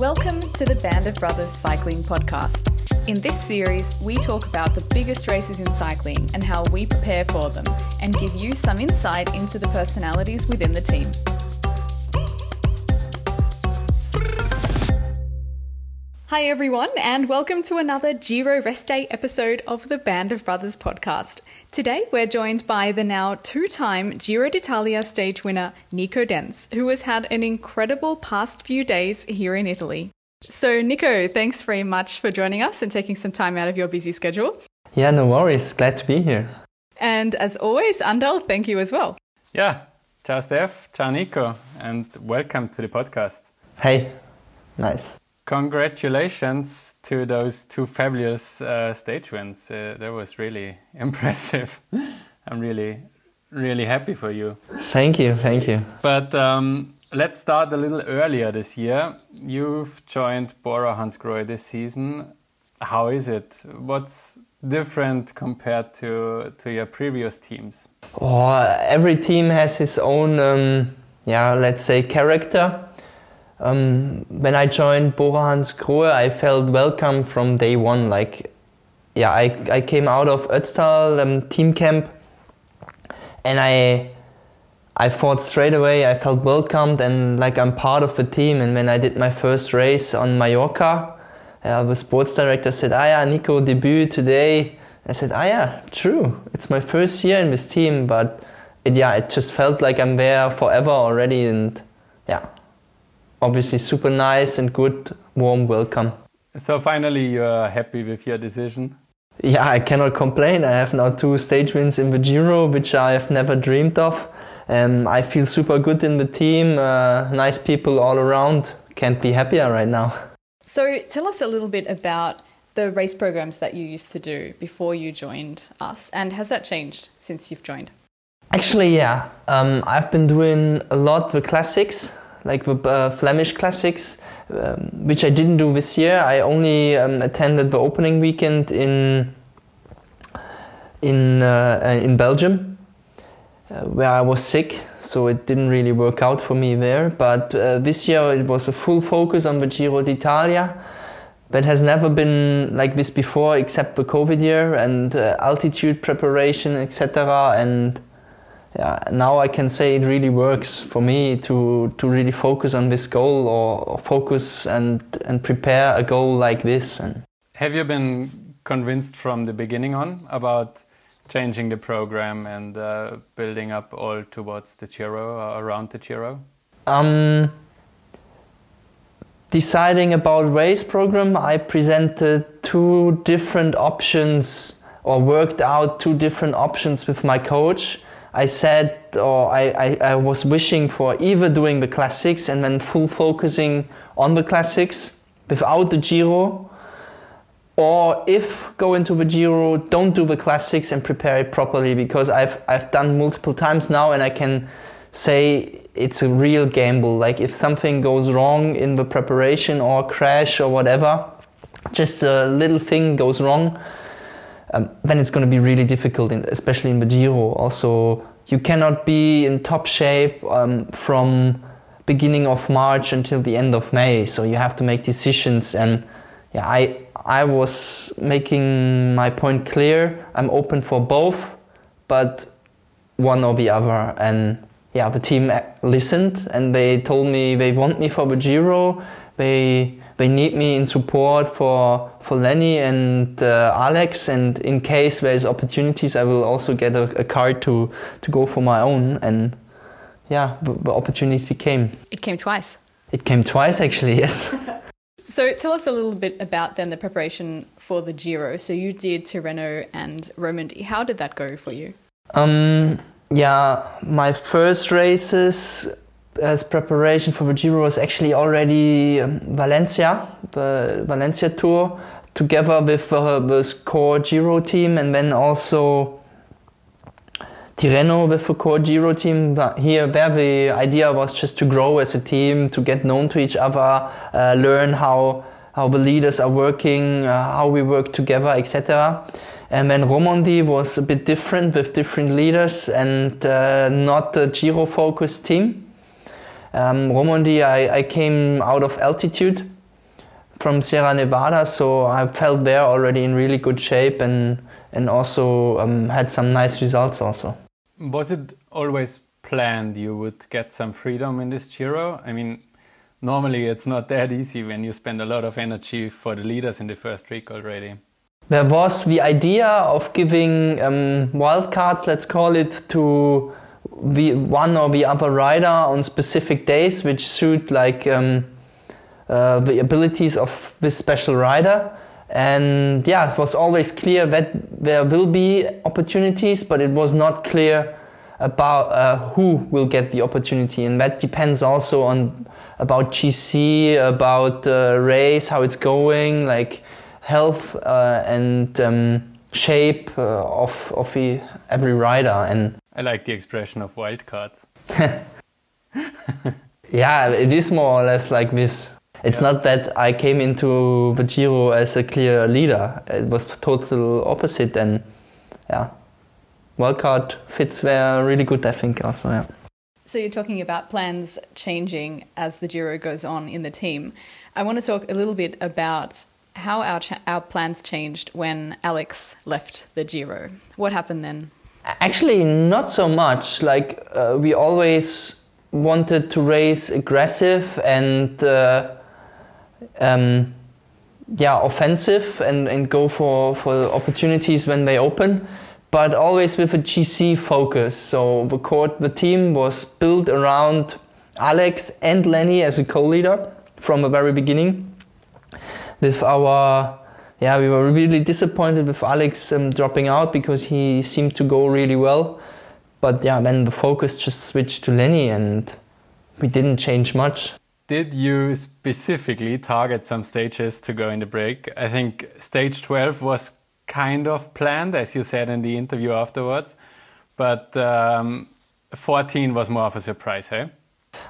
Welcome to the Band of Brothers Cycling Podcast. In this series, we talk about the biggest races in cycling and how we prepare for them, and give you some insight into the personalities within the team. Hi, everyone, and welcome to another Giro Rest Day episode of the Band of Brothers podcast. Today, we're joined by the now two time Giro d'Italia stage winner, Nico Denz, who has had an incredible past few days here in Italy. So, Nico, thanks very much for joining us and taking some time out of your busy schedule. Yeah, no worries. Glad to be here. And as always, Andal, thank you as well. Yeah, ciao Steph, ciao Nico, and welcome to the podcast. Hey, nice. Congratulations to those two fabulous uh, stage wins. Uh, that was really impressive. I'm really, really happy for you. Thank you, thank you. But um, let's start a little earlier this year. You've joined Bora Hansgrohe this season. How is it? What's different compared to to your previous teams? Oh, every team has his own, um, yeah, let's say character. Um, when I joined Bora Hansgrohe, I felt welcome from day one. Like, yeah, I, I came out of Ötztal um, team camp, and I I fought straight away I felt welcomed and like I'm part of the team. And when I did my first race on Mallorca, uh, the sports director said, "Ah yeah, Nico debut today." I said, "Ah yeah, true. It's my first year in this team, but it, yeah, it just felt like I'm there forever already." And obviously super nice and good, warm welcome. So finally, you're happy with your decision? Yeah, I cannot complain. I have now two stage wins in the Giro, which I have never dreamed of. Um, I feel super good in the team, uh, nice people all around. Can't be happier right now. So tell us a little bit about the race programs that you used to do before you joined us, and has that changed since you've joined? Actually, yeah. Um, I've been doing a lot the classics, like the uh, Flemish classics, um, which I didn't do this year. I only um, attended the opening weekend in in uh, in Belgium, uh, where I was sick, so it didn't really work out for me there. But uh, this year it was a full focus on the Giro d'Italia. That has never been like this before, except the COVID year and uh, altitude preparation, etc. And yeah, now I can say it really works for me to to really focus on this goal or, or focus and and prepare a goal like this. And have you been convinced from the beginning on about changing the program and uh, building up all towards the Giro or around the Giro? Um, deciding about race program, I presented two different options or worked out two different options with my coach I said, or I, I, I, was wishing for either doing the classics and then full focusing on the classics without the Giro, or if go into the Giro, don't do the classics and prepare it properly because I've, I've done multiple times now and I can say it's a real gamble. Like if something goes wrong in the preparation or crash or whatever, just a little thing goes wrong um, then it's going to be really difficult, in, especially in the Giro. Also, you cannot be in top shape um, from beginning of March until the end of May. So you have to make decisions. And yeah, I I was making my point clear. I'm open for both, but one or the other. And yeah, the team listened and they told me they want me for the Giro. They they need me in support for for Lenny and uh, Alex. And in case there is opportunities, I will also get a, a card to to go for my own. And yeah, the, the opportunity came. It came twice. It came twice, actually. Yes. So tell us a little bit about then the preparation for the Giro. So you did Tirreno and Romandy. How did that go for you? Um, yeah, my first races as preparation for the Giro was actually already um, Valencia, the Valencia tour, together with uh, the core Giro team, and then also Tirreno with the core Giro team. But here, there the idea was just to grow as a team, to get known to each other, uh, learn how how the leaders are working, uh, how we work together, etc. And then Romandy was a bit different with different leaders and uh, not a Giro focused team. Um, Romandy, I, I came out of altitude from Sierra Nevada, so I felt there already in really good shape and and also um, had some nice results also. Was it always planned you would get some freedom in this Giro? I mean, normally it's not that easy when you spend a lot of energy for the leaders in the first week already. There was the idea of giving um, wildcards, let's call it, to the one or the other rider on specific days which suit like um, uh, the abilities of this special rider. And yeah, it was always clear that there will be opportunities, but it was not clear about uh, who will get the opportunity, and that depends also on about GC, about uh, race, how it's going, like health uh, and um, shape uh, of of the, every rider. And I like the expression of wildcards. yeah, it is more or less like this. It's yeah. not that I came into the Giro as a clear leader. It was total opposite, and yeah, wildcard fits there really good. I think also. Yeah. So you're talking about plans changing as the Giro goes on in the team. I want to talk a little bit about how our cha- our plans changed when Alex left the Giro. What happened then? Actually, not so much. Like uh, we always wanted to race aggressive and uh, um, yeah, offensive and, and go for, for opportunities when they open, but always with a GC focus. So the court, the team was built around Alex and Lenny as a co-leader from the very beginning. With our yeah, we were really disappointed with Alex um, dropping out because he seemed to go really well. But yeah, then the focus just switched to Lenny and we didn't change much. Did you specifically target some stages to go in the break? I think stage 12 was kind of planned, as you said in the interview afterwards, but um, 14 was more of a surprise, hey?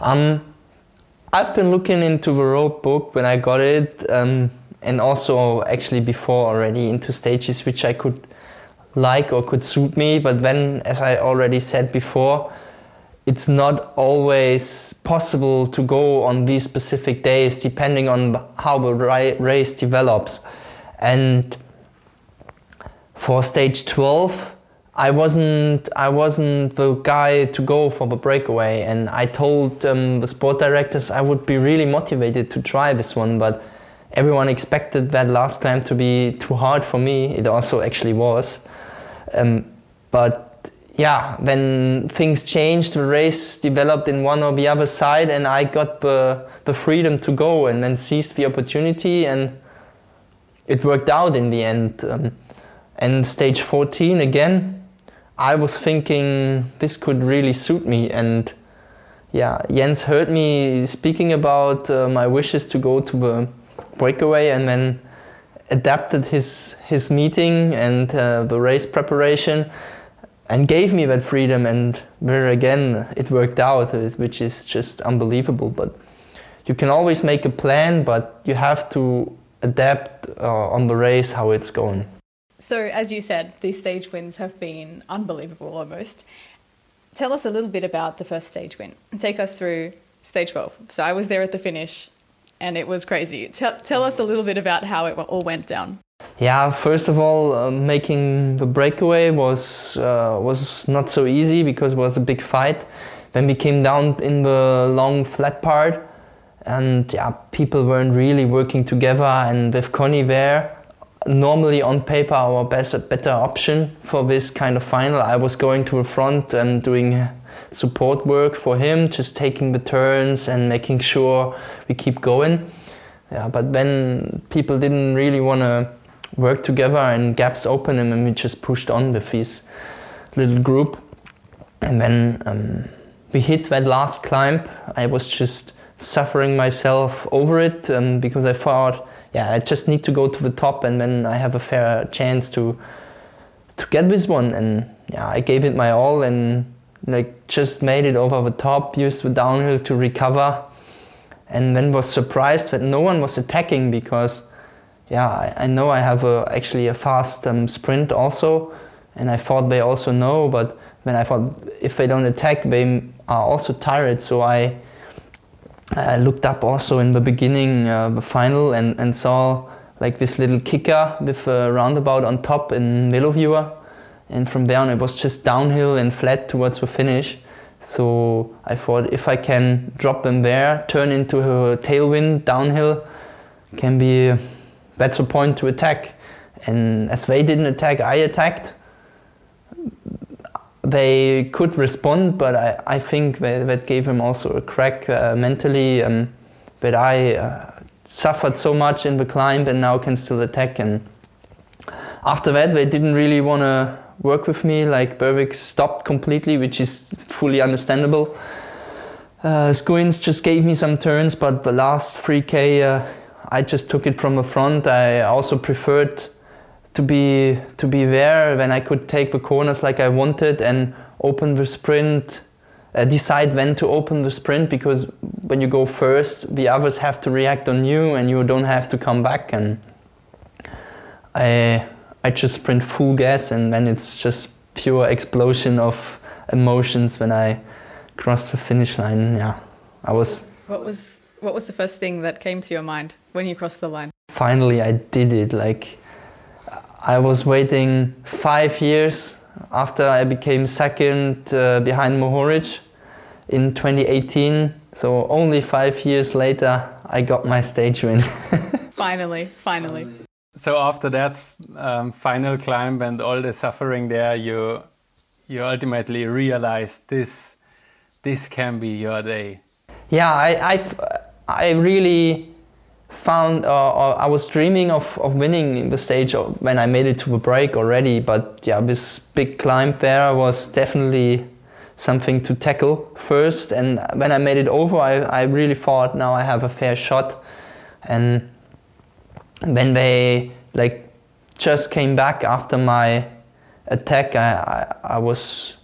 Um, I've been looking into the road book when I got it. Um, and also actually before already into stages which I could like or could suit me. But then, as I already said before, it's not always possible to go on these specific days depending on how the race develops. And for stage 12, I wasn't I wasn't the guy to go for the breakaway, and I told um, the sport directors I would be really motivated to try this one, but everyone expected that last climb to be too hard for me. It also actually was. Um, but yeah, when things changed, the race developed in one or the other side, and I got the, the freedom to go and then seized the opportunity, and it worked out in the end. Um, and stage 14 again, I was thinking this could really suit me, and yeah, Jens heard me speaking about uh, my wishes to go to the breakaway and then adapted his his meeting and uh, the race preparation and gave me that freedom. And there again it worked out which is just unbelievable. But you can always make a plan but you have to adapt uh, on the race how it's going. So as you said these stage wins have been unbelievable almost. Tell us a little bit about the first stage win. And take us through stage 12 so i was there at the finish and it was crazy. Tell, tell us a little bit about how it all went down. Yeah, first of all, uh, making the breakaway was uh, was not so easy because it was a big fight. Then we came down in the long flat part, and yeah, people weren't really working together. And with Conny there, normally on paper our best better option for this kind of final. I was going to the front and doing support work for him, just taking the turns and making sure we keep going. Yeah, but then people didn't really want to work together and gaps opened and we just pushed on with this little group. And then um, we hit that last climb. I was just suffering myself over it um, because I thought, yeah, I just need to go to the top and then I have a fair chance to to get this one. And yeah, I gave it my all and like just made it over the top, used the downhill to recover, and then was surprised that no one was attacking because, yeah, I, I know I have a, actually a fast um, sprint also, and I thought they also know, but then I thought if they don't attack, they are also tired, so I I looked up also in the beginning, uh, the final, and, and saw like this little kicker with a roundabout on top in VeloViewer. And from there on, it was just downhill and flat towards the finish. So I thought if I can drop them there, turn into a tailwind downhill, can be that's the point to attack. And as they didn't attack, I attacked. They could respond, but I, I think that, that gave them also a crack uh, mentally. Um, but I uh, suffered so much in the climb and now can still attack. And after that, they didn't really want to work with me. Like Berwick stopped completely, which is fully understandable. Uh, just gave me some turns, but the last 3K, uh, I just took it from the front. I also preferred to be to be there when I could take the corners like I wanted and open the sprint. Uh, decide when to open the sprint because when you go first, the others have to react on you and you don't have to come back. And I I just sprint full gas and then it's just pure explosion of emotions when I crossed the finish line. Yeah, I was. What was what was the first thing that came to your mind when you crossed the line? Finally, I did it. Like I was waiting five years after I became second uh, behind Mohoric in 2018. So only five years later, I got my stage win. finally, finally. So after that um, final climb and all the suffering there, you you ultimately realized this this can be your day. Yeah, I I, I really found uh, I was dreaming of, of winning the stage when I made it to the break already. But yeah, this big climb there was definitely something to tackle first. And when I made it over, I, I really thought now I have a fair shot. And when they like just came back after my attack, I, I, I was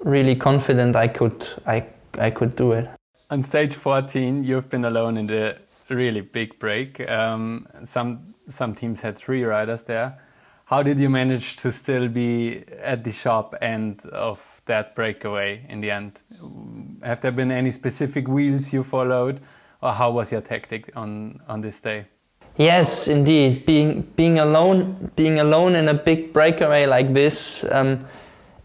really confident I could I I could do it. On stage 14, you've been alone in the really big break. Um, some some teams had three riders there. How did you manage to still be at the sharp end of that breakaway in the end? Have there been any specific wheels you followed, or how was your tactic on on this day? Yes, indeed. Being being alone, being alone in a big breakaway like this um,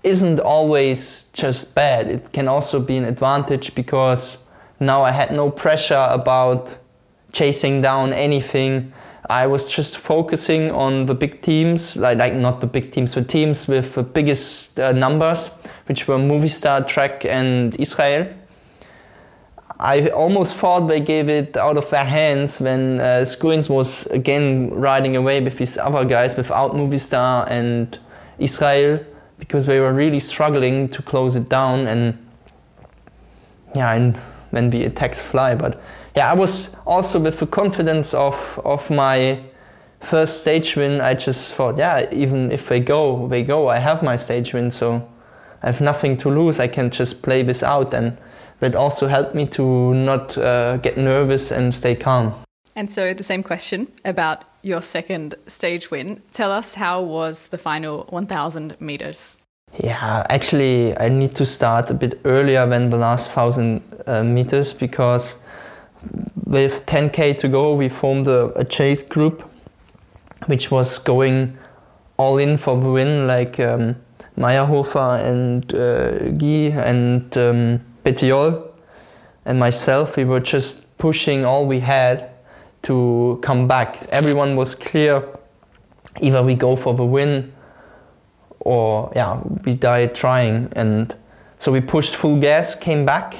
isn't always just bad. It can also be an advantage because now I had no pressure about chasing down anything. I was just focusing on the big teams, like, like not the big teams, the teams with the biggest uh, numbers, which were Movistar, Trek, and Israel. I almost thought they gave it out of their hands when uh, Skujins was again riding away with these other guys without Movistar and Israel because they were really struggling to close it down and yeah, and when the attacks fly. But yeah, I was also with the confidence of of my first stage win. I just thought, yeah, even if they go, they go. I have my stage win, so I have nothing to lose. I can just play this out and that also helped me to not uh, get nervous and stay calm. And so, the same question about your second stage win. Tell us how was the final 1000 meters? Yeah, actually, I need to start a bit earlier than the last 1000 uh, meters because with 10k to go, we formed a, a, chase group which was going all in for the win, like um, Mayrhofer and uh, Guy and um, Bettiol and myself, we were just pushing all we had to come back. Everyone was clear either we go for the win or yeah, we die trying. And so we pushed full gas, came back,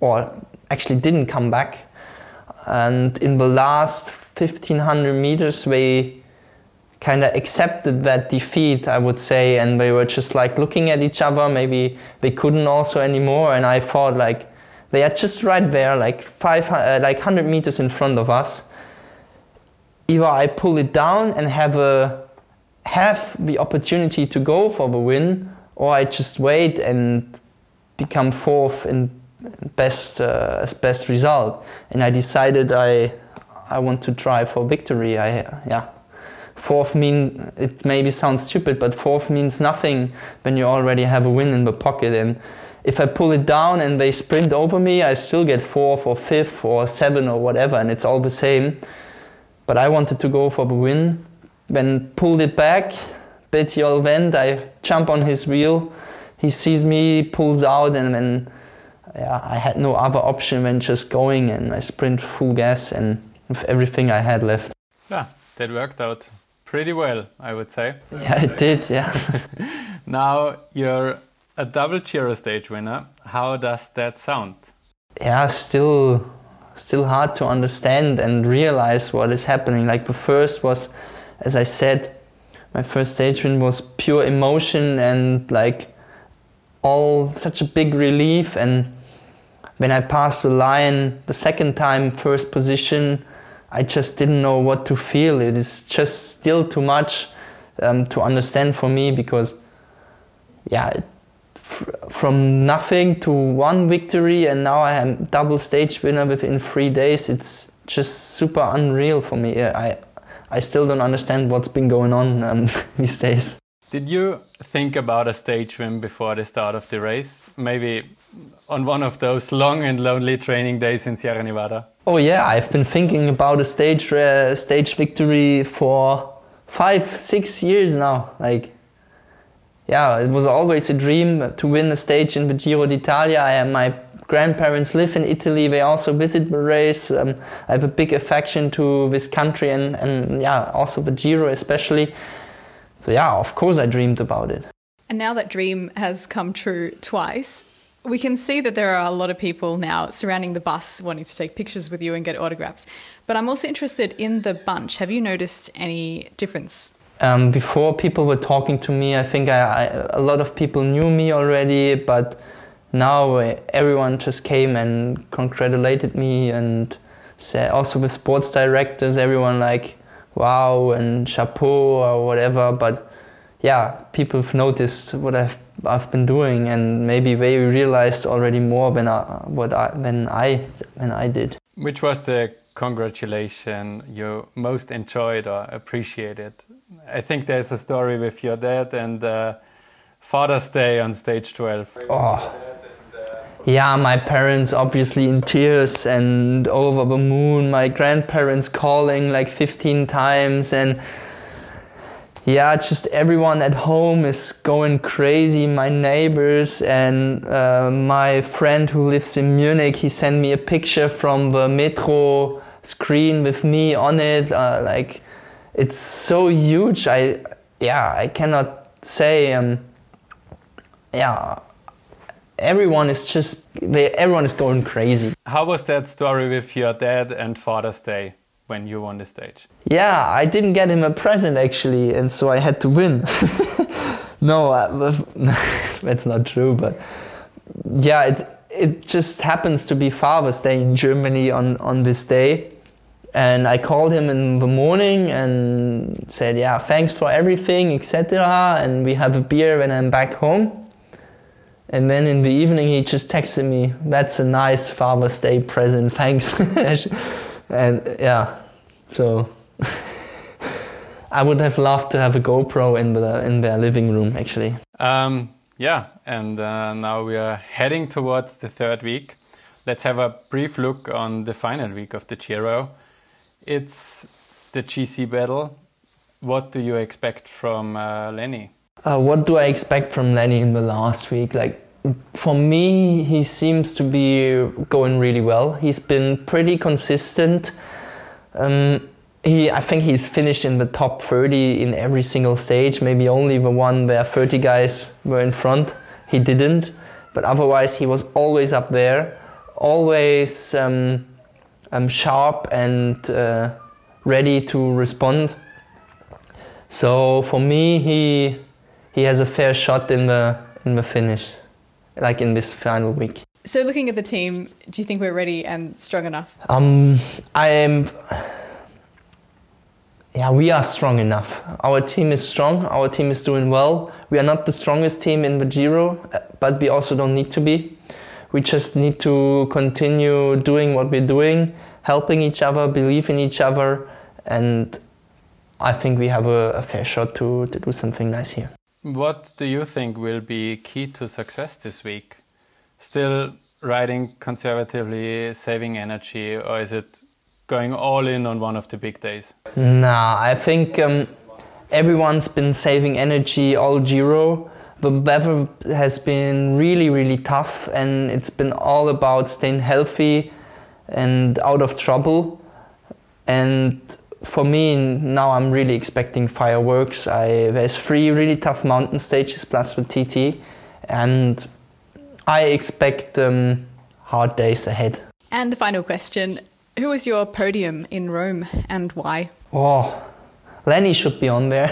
or actually didn't come back. And in the last 1500 meters, we kind of accepted that defeat, I would say, and they were just like looking at each other. Maybe they couldn't also anymore, and I thought like they are just right there, like five, uh, like 100 meters in front of us. Either I pull it down and have a have the opportunity to go for the win, or I just wait and become fourth in best uh, as best result. And I decided I I want to try for victory. I yeah fourth mean it maybe sounds stupid, but fourth means nothing when you already have a win in the pocket. And if I pull it down and they sprint over me, I still get fourth or fifth or seven or whatever, and it's all the same. But I wanted to go for the win. Then pulled it back, Bettiol went, I jump on his wheel, he sees me, pulls out, and then yeah, I had no other option than just going, and I sprint full gas and with everything I had left. Yeah, that worked out pretty well, I would say. Yeah, it did, yeah. now you're a double Giro stage winner. How does that sound? Yeah, still still hard to understand and realize what is happening. Like the first was as I said, my first stage win was pure emotion and like all such a big relief and when I passed the line the second time first position I just didn't know what to feel. It is just still too much um, to understand for me because, yeah, from nothing to one victory and now I am double stage winner within three days. It's just super unreal for me. I I still don't understand what's been going on um, these days. Did you think about a stage win before the start of the race? Maybe on one of those long and lonely training days in Sierra Nevada? Oh yeah, I've been thinking about a stage uh, stage victory for five, six years now. Like, yeah, it was always a dream to win a stage in the Giro d'Italia. I am my grandparents live in Italy. They also visit the race. Um, I have a big affection to this country and, and yeah, also the Giro especially. So yeah, of course I dreamed about it. And now that dream has come true twice, we can see that there are a lot of people now surrounding the bus wanting to take pictures with you and get autographs. But I'm also interested in the bunch. Have you noticed any difference? Um, before people were talking to me, I think I, I, a lot of people knew me already, but now uh, everyone just came and congratulated me and said, also the sports directors, everyone like, wow and chapeau or whatever. But yeah, people have noticed what I've I've been doing, and maybe they realized already more than I, what I than I than I did. Which was the congratulation you most enjoyed or appreciated? I think there's a story with your dad and uh, Father's Day on stage 12. Oh. Yeah, my parents obviously in tears and over the moon. My grandparents calling like 15 times and yeah, just everyone at home is going crazy. My neighbors and uh, my friend who lives in Munich, he sent me a picture from the metro screen with me on it. Uh, like, it's so huge. I, yeah, I cannot say. Um, yeah, everyone is just they, everyone is going crazy. How was that story with your dad and Father's Day? When you won the stage? Yeah, I didn't get him a present actually, and so I had to win. no, that's not true, but yeah, it it just happens to be Father's Day in Germany on on this day. And I called him in the morning and said, "Yeah, thanks for everything, etc." And we have a beer when I'm back home. And then in the evening, he just texted me, "That's a nice Father's Day present, thanks." and yeah, so I would have loved to have a GoPro in the in their living room actually. Um, yeah, and uh, now we are heading towards the third week. Let's have a brief look on the final week of the Giro. It's the GC battle. What do you expect from uh, Lenny? Uh, what do I expect from Lenny in the last week? Like for me, he seems to be going really well. He's been pretty consistent. Um, he, I think he's finished in the top 30 in every single stage. Maybe only the one where 30 guys were in front. He didn't, but otherwise he was always up there, always um, um, sharp and uh, ready to respond. So for me, he he has a fair shot in the in the finish like in this final week. So, looking at the team, do you think we're ready and strong enough? Um, I am. Yeah, we are strong enough. Our team is strong. Our team is doing well. We are not the strongest team in the Giro, but we also don't need to be. We just need to continue doing what we're doing, helping each other, believe in each other, and I think we have a, a fair shot to, to do something nice here. What do you think will be key to success this week? still riding conservatively, saving energy, or is it going all in on one of the big days? Nah, I think um, everyone's been saving energy all Giro. The weather has been really, really tough, and it's been all about staying healthy and out of trouble. And for me, now I'm really expecting fireworks. I, there's three really tough mountain stages plus the TT, and I expect um, hard days ahead. And the final question Who was your podium in Rome and why? Oh, Lenny should be on there.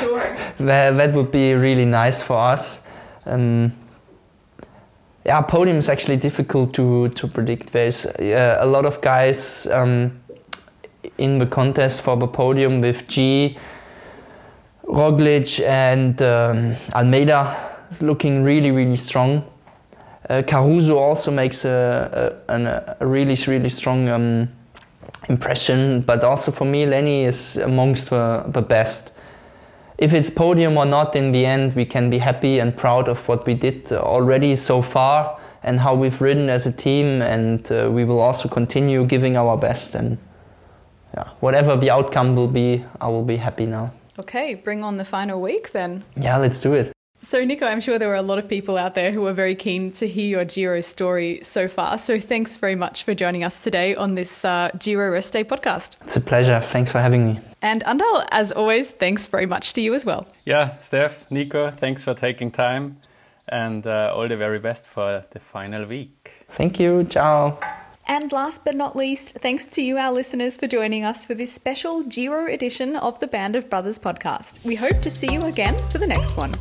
Sure. that, that would be really nice for us. Um, yeah, podium is actually difficult to, to predict. There's uh, a lot of guys um, in the contest for the podium with G, Roglic, and um, Almeida looking really, really strong. Uh, Caruso also makes a, a, a really, really strong um, impression, but also for me, Lenny is amongst the, the best. If it's podium or not, in the end, we can be happy and proud of what we did already so far and how we've ridden as a team, and uh, we will also continue giving our best. And yeah, whatever the outcome will be, I will be happy now. Okay, bring on the final week then. Yeah, let's do it. So, Nico, I'm sure there were a lot of people out there who are very keen to hear your Giro story so far. So, thanks very much for joining us today on this uh, Giro Rest Day podcast. It's a pleasure. Thanks for having me. And Andal, as always, thanks very much to you as well. Yeah, Steph, Nico, thanks for taking time and uh, all the very best for the final week. Thank you. Ciao. And last but not least, thanks to you, our listeners, for joining us for this special Giro edition of the Band of Brothers podcast. We hope to see you again for the next one.